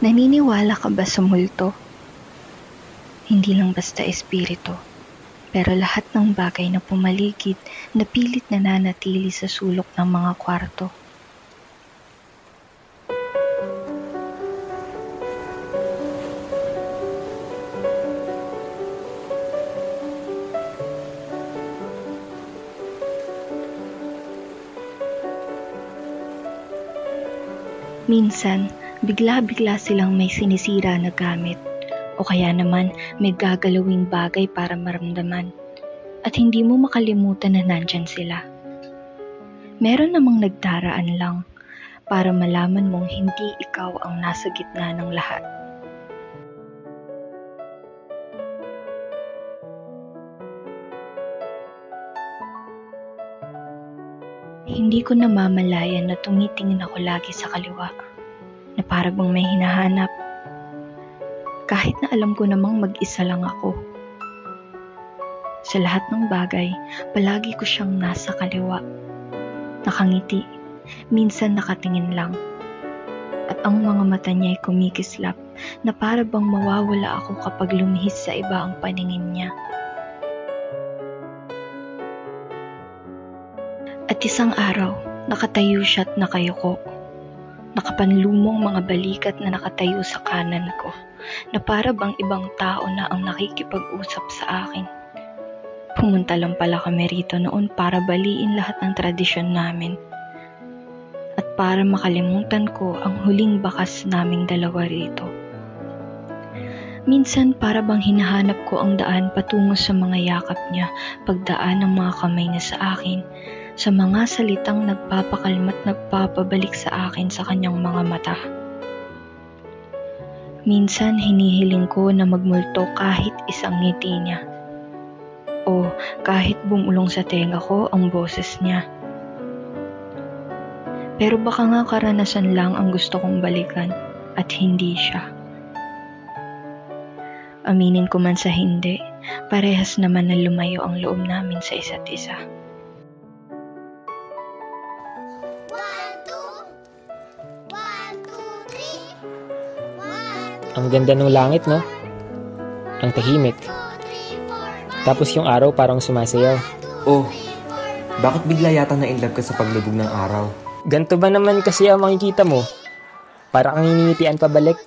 Naniniwala ka ba sa multo? Hindi lang basta espiritu, pero lahat ng bagay na pumaligid na pilit nananatili sa sulok ng mga kwarto. Minsan, bigla-bigla silang may sinisira na gamit o kaya naman may gagalawing bagay para maramdaman at hindi mo makalimutan na nandyan sila. Meron namang nagdaraan lang para malaman mong hindi ikaw ang nasa gitna ng lahat. Hindi ko namamalayan na tumitingin ako lagi sa kaliwa, na para bang may hinahanap. Kahit na alam ko namang mag-isa lang ako. Sa lahat ng bagay, palagi ko siyang nasa kaliwa. Nakangiti, minsan nakatingin lang. At ang mga mata niya ay kumikislap na para bang mawawala ako kapag lumihis sa iba ang paningin niya. At isang araw, nakatayo siya at nakayuko. Nakapanlumong mga balikat na nakatayo sa kanan ko, na para bang ibang tao na ang nakikipag-usap sa akin. Pumunta lang pala kami rito noon para baliin lahat ng tradisyon namin. At para makalimutan ko ang huling bakas naming dalawa rito. Minsan para bang hinahanap ko ang daan patungo sa mga yakap niya pagdaan ng mga kamay niya sa akin sa mga salitang nagpapakalma't nagpapabalik sa akin sa kanyang mga mata. Minsan hinihiling ko na magmulto kahit isang ngiti niya. O kahit bumulong sa tenga ko ang boses niya. Pero baka nga karanasan lang ang gusto kong balikan at hindi siya. Aminin ko man sa hindi, parehas naman na lumayo ang loob namin sa isa't isa. Ang ganda ng langit, no? Ang tahimik. Tapos yung araw parang sumasayaw. Oh, bakit bigla yata na in love ka sa paglubog ng araw? Ganto ba naman kasi ang makikita mo? Para kang iningitian pabalik.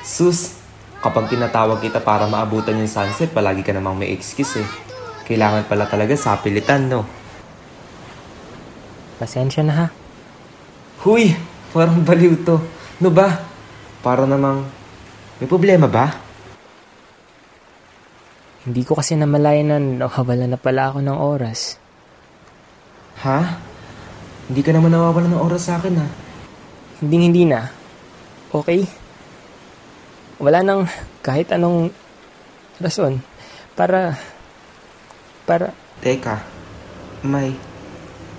Sus, kapag tinatawag kita para maabutan yung sunset, palagi ka namang may excuse eh. Kailangan pala talaga sa pilitan, no? Pasensya na ha. Huy, parang baliw to. No ba? Para namang, may problema ba? Hindi ko kasi namalayan na nawawala na pala ako ng oras. Ha? Hindi ka naman nawawala ng oras sa akin ha? Hindi hindi na. Okay? Wala nang kahit anong rason para para Teka, may,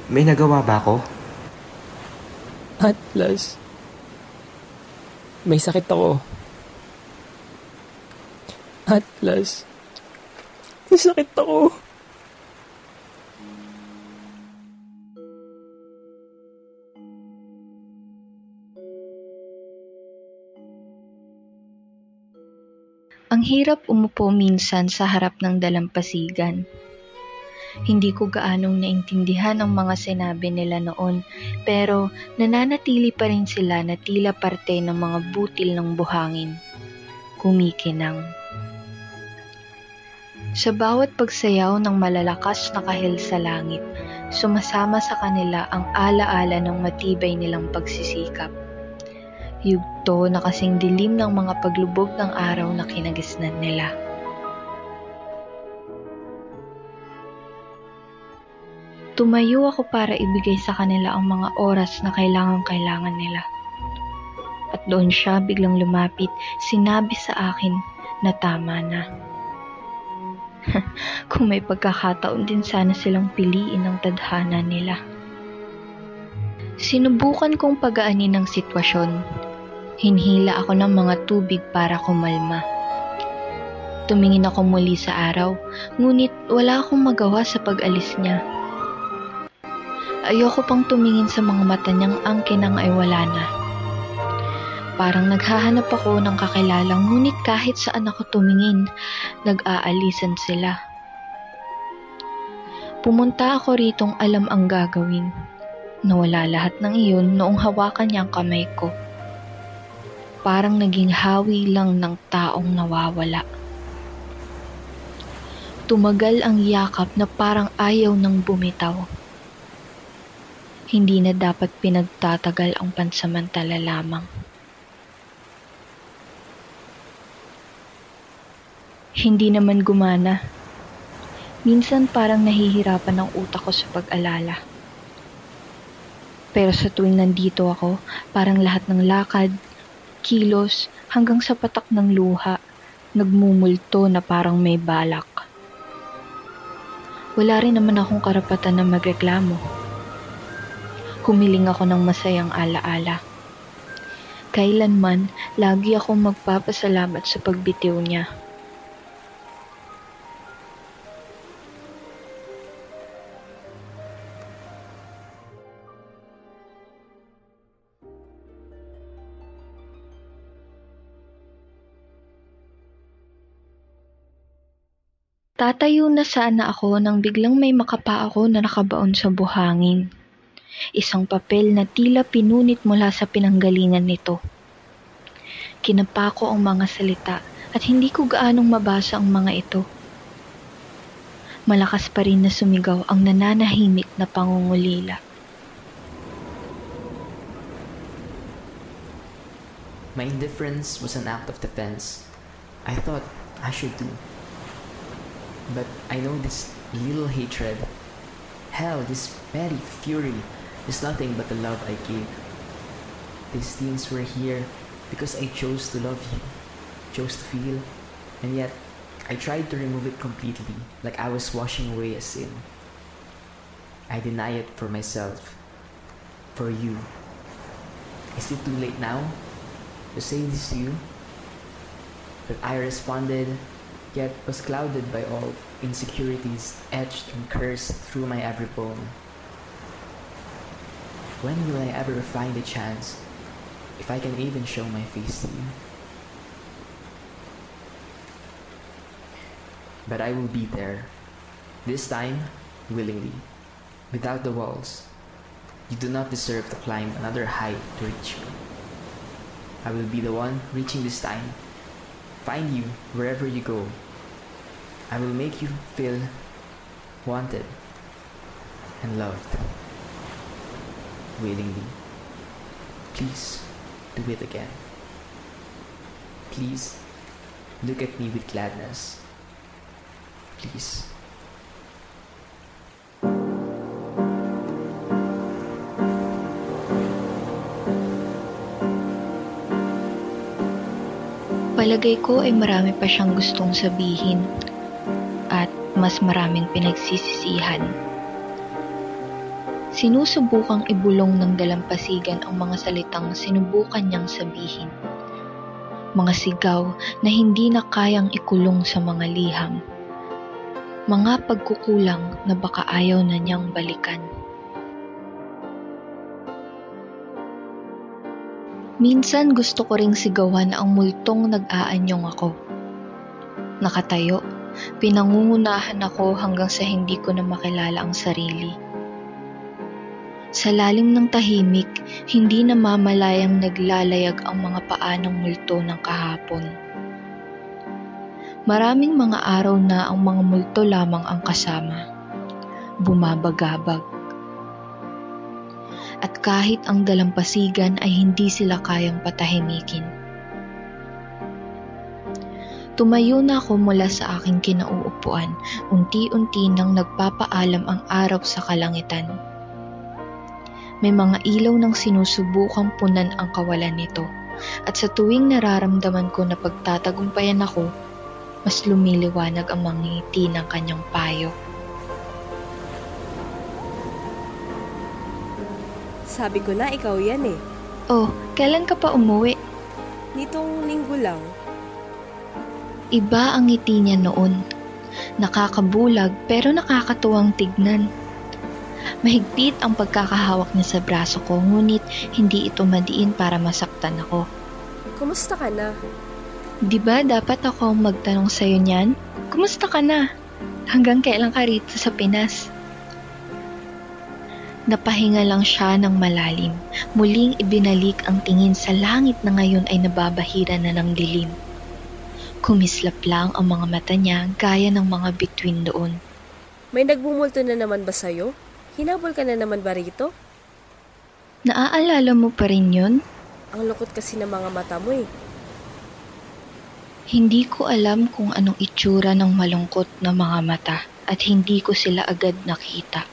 may nagawa ba ako? Atlas. May sakit ako. Atlas. May sakit ako. Ang hirap umupo minsan sa harap ng dalampasigan. Hindi ko gaanong naintindihan ang mga sinabi nila noon, pero nananatili pa rin sila na tila parte ng mga butil ng buhangin. Kumikinang. Sa bawat pagsayaw ng malalakas na kahil sa langit, sumasama sa kanila ang alaala ng matibay nilang pagsisikap. Yugto na kasing dilim ng mga paglubog ng araw na kinagisnan nila. Tumayo ako para ibigay sa kanila ang mga oras na kailangan-kailangan nila. At doon siya biglang lumapit, sinabi sa akin na tama na. Kung may pagkakataon din sana silang piliin ang tadhana nila. Sinubukan kong pagaanin ang sitwasyon. Hinhila ako ng mga tubig para kumalma. Tumingin ako muli sa araw, ngunit wala akong magawa sa pag-alis niya. Ayoko pang tumingin sa mga mata niyang ang kinang ay wala na. Parang naghahanap ako ng kakilalang ngunit kahit saan ako tumingin, nag-aalisan sila. Pumunta ako ritong alam ang gagawin. Nawala lahat ng iyon noong hawakan niya ang kamay ko. Parang naging hawi lang ng taong nawawala. Tumagal ang yakap na parang ayaw ng bumitaw. Hindi na dapat pinagtatagal ang pansamantala lamang. Hindi naman gumana. Minsan parang nahihirapan ang utak ko sa pag-alala. Pero sa tuwing nandito ako, parang lahat ng lakad, kilos, hanggang sa patak ng luha, nagmumulto na parang may balak. Wala rin naman akong karapatan na magreklamo. Humiling ako ng masayang alaala. Kailanman, lagi akong magpapasalamat sa pagbitiw niya. Tatayo na sana ako nang biglang may makapa ako na nakabaon sa buhangin. Isang papel na tila pinunit mula sa pinanggalingan nito. Kinapa ko ang mga salita at hindi ko gaanong mabasa ang mga ito. Malakas pa rin na sumigaw ang nananahimik na pangungulila. My indifference was an act of defense. I thought I should do. But I know this little hatred, hell, this petty fury, is nothing but the love I gave. These things were here because I chose to love you, chose to feel, and yet I tried to remove it completely, like I was washing away a sin. I deny it for myself, for you. Is it too late now to say this to you? But I responded yet was clouded by all insecurities etched and cursed through my every bone. When will I ever find a chance, if I can even show my face to you? But I will be there, this time willingly, without the walls. You do not deserve to climb another height to reach me. I will be the one reaching this time find you wherever you go. I will make you feel wanted and loved willingly. Please do it again. Please look at me with gladness. Please. Palagay ko ay marami pa siyang gustong sabihin at mas maraming pinagsisisihan. Sinusubukang ibulong ng dalampasigan ang mga salitang sinubukan niyang sabihin. Mga sigaw na hindi na kayang ikulong sa mga liham. Mga pagkukulang na baka ayaw na niyang balikan. Minsan gusto ko ring sigawan ang multong nag-aanyong ako. Nakatayo, pinangungunahan ako hanggang sa hindi ko na makilala ang sarili. Sa lalim ng tahimik, hindi na mamalayang naglalayag ang mga paa ng multo ng kahapon. Maraming mga araw na ang mga multo lamang ang kasama. Bumabagabag at kahit ang dalampasigan ay hindi sila kayang patahimikin. Tumayo na ako mula sa aking kinauupuan, unti-unti nang nagpapaalam ang araw sa kalangitan. May mga ilaw ng sinusubukang punan ang kawalan nito, at sa tuwing nararamdaman ko na pagtatagumpayan ako, mas lumiliwanag ang mga ngiti ng kanyang payo. Sabi ko na ikaw yan eh. Oh, kailan ka pa umuwi? Nitong linggo lang. Iba ang ngiti niya noon. Nakakabulag pero nakakatuwang tignan. Mahigpit ang pagkakahawak niya sa braso ko ngunit hindi ito madiin para masaktan ako. Kumusta ka na? Di ba dapat ako magtanong sa'yo niyan? Kumusta ka na? Hanggang kailan ka rito sa Pinas? Napahinga lang siya ng malalim. Muling ibinalik ang tingin sa langit na ngayon ay nababahira na ng dilim. Kumislap lang ang mga mata niya gaya ng mga bituin doon. May nagbumulto na naman ba sa'yo? Hinabol ka na naman ba rito? Naaalala mo pa rin yun? Ang lukot kasi ng mga mata mo eh. Hindi ko alam kung anong itsura ng malungkot na mga mata at hindi ko sila agad nakita.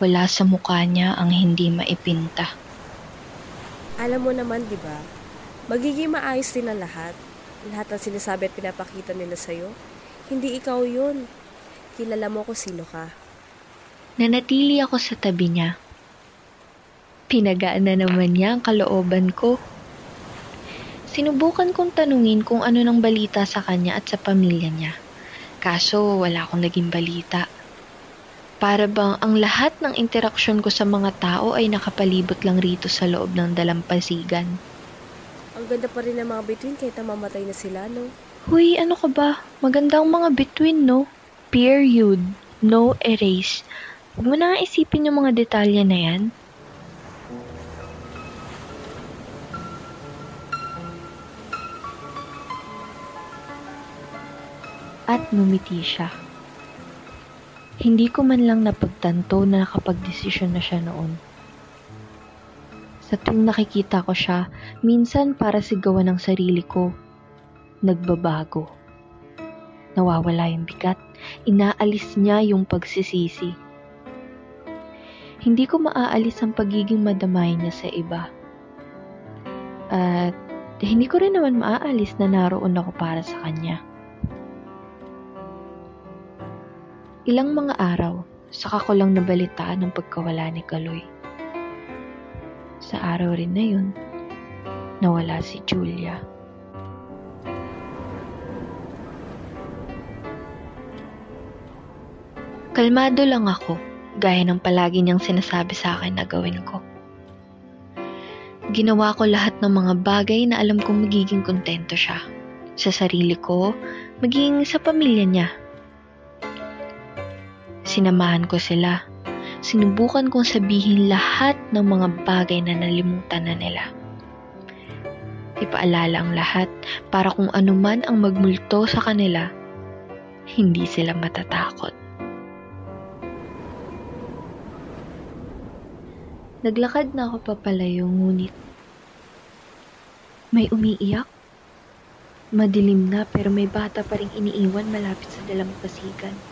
Wala sa mukha niya ang hindi maipinta. Alam mo naman, di ba? Magiging maayos din ang lahat. Lahat ng sinasabi at pinapakita nila sa'yo. Hindi ikaw yun. Kilala mo ko sino ka. Nanatili ako sa tabi niya. Pinagaan na naman niya ang kalooban ko. Sinubukan kong tanungin kung ano nang balita sa kanya at sa pamilya niya. Kaso wala akong naging balita. Para bang ang lahat ng interaksyon ko sa mga tao ay nakapalibot lang rito sa loob ng dalampasigan. Ang ganda pa rin ng mga bituin kahit na mamatay na sila, no? Huy, ano ka ba? Maganda ang mga between, no? Period. No erase. Huwag mo na isipin yung mga detalye na yan. At numiti siya. Hindi ko man lang napagtanto na nakapagdesisyon na siya noon. Sa tuwing nakikita ko siya, minsan para sigawan ng sarili ko, nagbabago. Nawawala yung bigat, inaalis niya yung pagsisisi. Hindi ko maaalis ang pagiging madamay niya sa iba. At hindi ko rin naman maaalis na naroon ako para sa kanya. Ilang mga araw, saka ko lang nabalitaan ang pagkawala ni Kaloy. Sa araw rin na yun, nawala si Julia. Kalmado lang ako, gaya ng palagi niyang sinasabi sa akin na gawin ko. Ginawa ko lahat ng mga bagay na alam kong magiging kontento siya. Sa sarili ko, maging sa pamilya niya. Sinamahan ko sila. Sinubukan kong sabihin lahat ng mga bagay na nalimutan na nila. Ipaalala ang lahat para kung ano man ang magmulto sa kanila, hindi sila matatakot. Naglakad na ako papalayo ngunit may umiiyak. Madilim na pero may bata pa rin iniiwan malapit sa dalampasigan.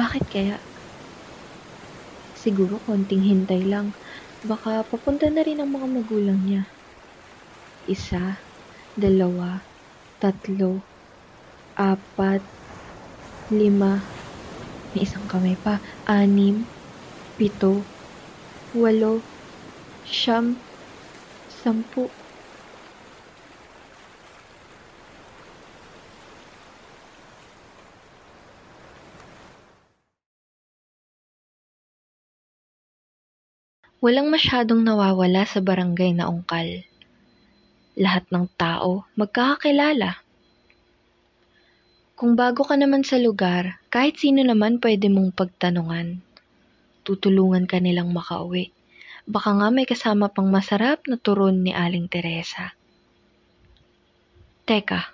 Bakit kaya? Siguro konting hintay lang. Baka papunta na rin ang mga magulang niya. Isa, dalawa, tatlo, apat, lima, may isang kamay pa, anim, pito, walo, siyam, sampu. Walang masyadong nawawala sa barangay na ungkal. Lahat ng tao magkakakilala. Kung bago ka naman sa lugar, kahit sino naman pwede mong pagtanungan. Tutulungan ka nilang makauwi. Baka nga may kasama pang masarap na turon ni Aling Teresa. Teka,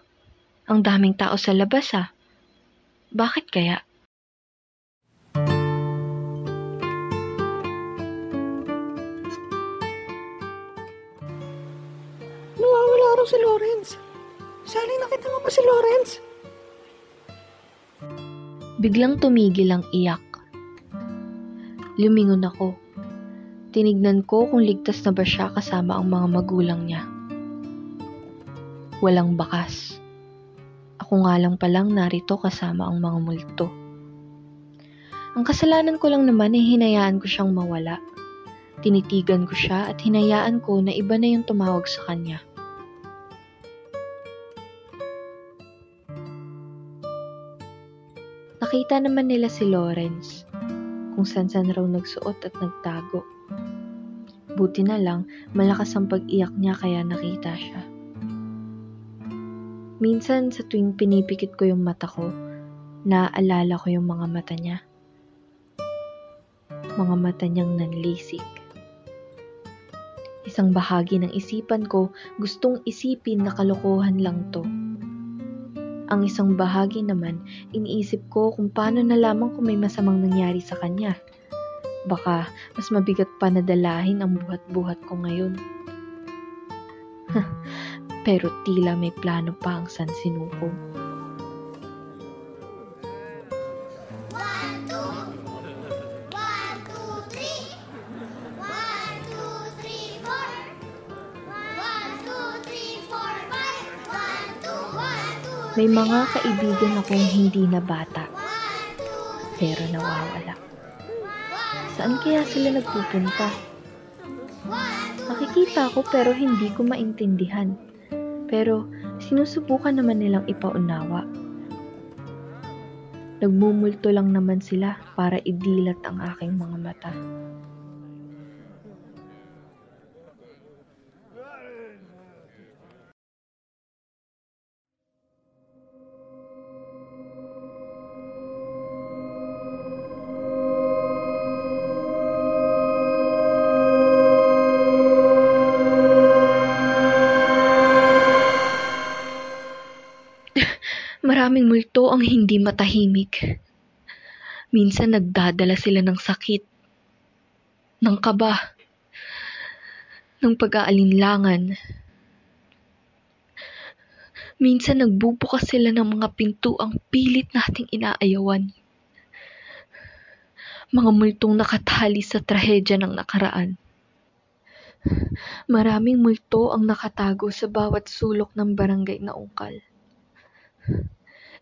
ang daming tao sa labas ah. Bakit kaya? Si Lawrence. Sally, nakita mo ba si Lawrence? Biglang tumigil ang iyak. Lumingon ako. Tinignan ko kung ligtas na ba siya kasama ang mga magulang niya. Walang bakas. Ako nga lang palang narito kasama ang mga multo. Ang kasalanan ko lang naman ay hinayaan ko siyang mawala. Tinitigan ko siya at hinayaan ko na iba na yung tumawag sa kanya. Nakita naman nila si Lawrence kung saan-saan raw nagsuot at nagtago. Buti na lang, malakas ang pag-iyak niya kaya nakita siya. Minsan sa tuwing pinipikit ko yung mata ko, naaalala ko yung mga mata niya. Mga mata niyang nanlisik. Isang bahagi ng isipan ko gustong isipin na kalokohan lang to. Ang isang bahagi naman, iniisip ko kung paano nalaman kung may masamang nangyari sa kanya. Baka mas mabigat pa na dalahin ang buhat-buhat ko ngayon. Pero tila may plano pa ang San Sinuko. May mga kaibigan akong hindi na bata, pero nawawala. Saan kaya sila nagpupunta? Nakikita ko pero hindi ko maintindihan. Pero sinusubukan naman nilang ipaunawa. Nagmumulto lang naman sila para idilat ang aking mga mata. Maraming multo ang hindi matahimik. Minsan nagdadala sila ng sakit, ng kaba, ng pag-aalinlangan. Minsan nagbubukas sila ng mga pintuang pilit nating inaayawan. Mga multong nakatali sa trahedya ng nakaraan. Maraming multo ang nakatago sa bawat sulok ng barangay na ungkal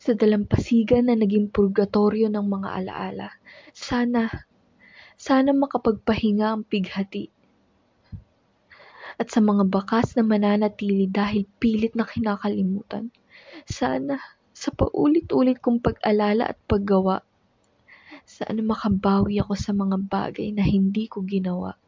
sa dalampasigan na naging purgatorio ng mga alaala. Sana, sana makapagpahinga ang pighati. At sa mga bakas na mananatili dahil pilit na kinakalimutan. Sana, sa paulit-ulit kong pag-alala at paggawa, sana makabawi ako sa mga bagay na hindi ko ginawa.